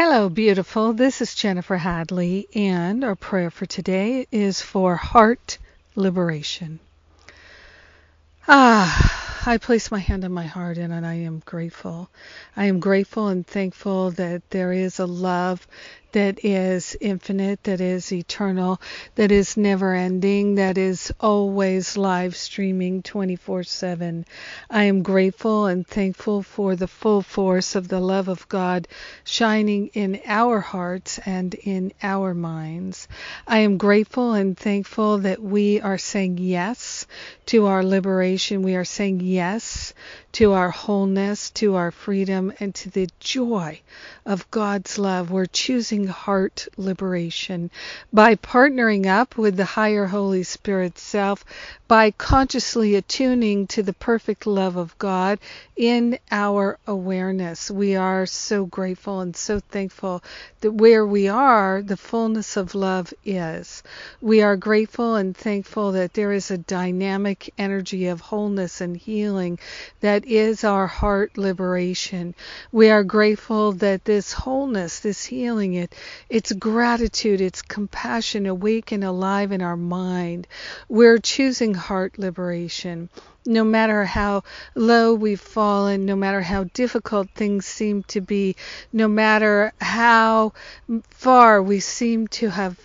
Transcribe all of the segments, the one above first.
Hello, beautiful. This is Jennifer Hadley, and our prayer for today is for heart liberation. Ah, I place my hand on my heart and I am grateful. I am grateful and thankful that there is a love that is infinite, that is eternal, that is never ending, that is always live streaming 24 7. I am grateful and thankful for the full force of the love of God shining in our hearts and in our minds. I am grateful and thankful that we are saying yes to our liberation. We are saying yes to our wholeness, to our freedom, and to the joy of God's love. We're choosing heart liberation by partnering up with the higher Holy Spirit self, by consciously attuning to the perfect love of God in our awareness. We are so grateful and so thankful that where we are, the fullness of love is. We are grateful and thankful that there is a dynamic energy of wholeness and healing that is our heart liberation. We are grateful that this wholeness, this healing, it it's gratitude, it's compassion awake and alive in our mind. We're choosing heart liberation no matter how low we've fallen, no matter how difficult things seem to be, no matter how far we seem to have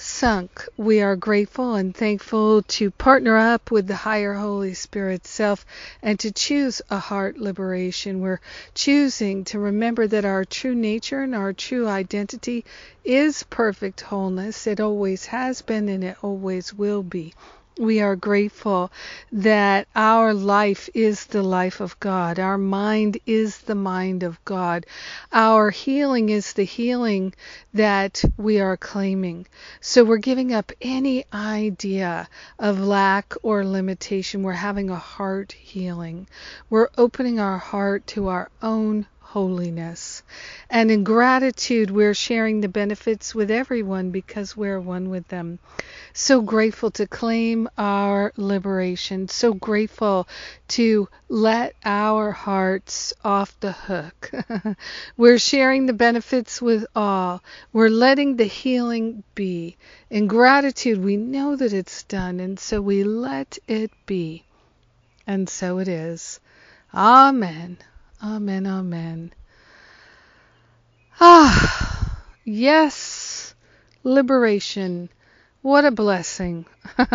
sunk, we are grateful and thankful to partner up with the higher Holy Spirit self and to choose a heart liberation. We're choosing to remember that our true nature and our true identity is perfect wholeness. It always has been and it always will be we are grateful that our life is the life of God. Our mind is the mind of God. Our healing is the healing that we are claiming. So we're giving up any idea of lack or limitation. We're having a heart healing. We're opening our heart to our own holiness. And in gratitude, we're sharing the benefits with everyone because we're one with them. So grateful to claim our liberation. So grateful to let our hearts off the hook. we're sharing the benefits with all. We're letting the healing be. In gratitude, we know that it's done, and so we let it be. And so it is. Amen. Amen, amen. Ah, yes, liberation. What a blessing.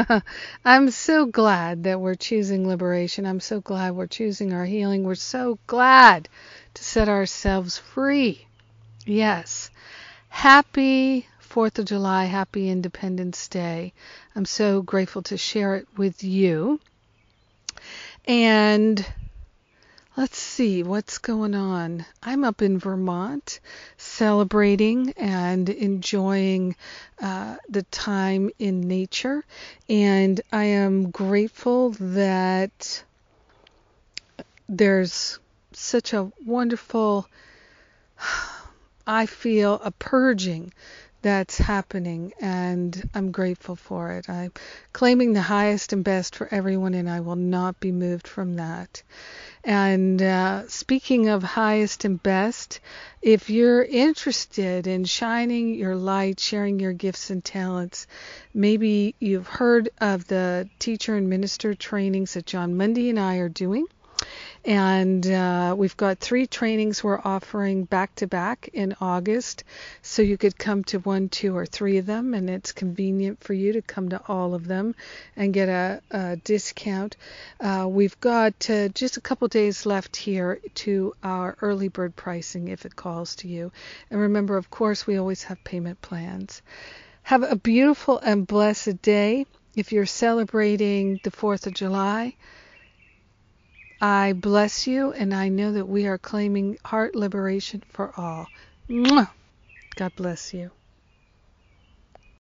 I'm so glad that we're choosing liberation. I'm so glad we're choosing our healing. We're so glad to set ourselves free. Yes. Happy 4th of July. Happy Independence Day. I'm so grateful to share it with you. And Let's see what's going on. I'm up in Vermont celebrating and enjoying uh, the time in nature, and I am grateful that there's such a wonderful, I feel, a purging that's happening, and I'm grateful for it. I'm claiming the highest and best for everyone, and I will not be moved from that. And uh, speaking of highest and best, if you're interested in shining your light, sharing your gifts and talents, maybe you've heard of the teacher and minister trainings that Jon Mundy and I are doing. And uh, we've got three trainings we're offering back to back in August. So you could come to one, two, or three of them, and it's convenient for you to come to all of them and get a, a discount. Uh, we've got uh, just a couple days left here to our early bird pricing if it calls to you. And remember, of course, we always have payment plans. Have a beautiful and blessed day. If you're celebrating the 4th of July, I bless you, and I know that we are claiming heart liberation for all. God bless you.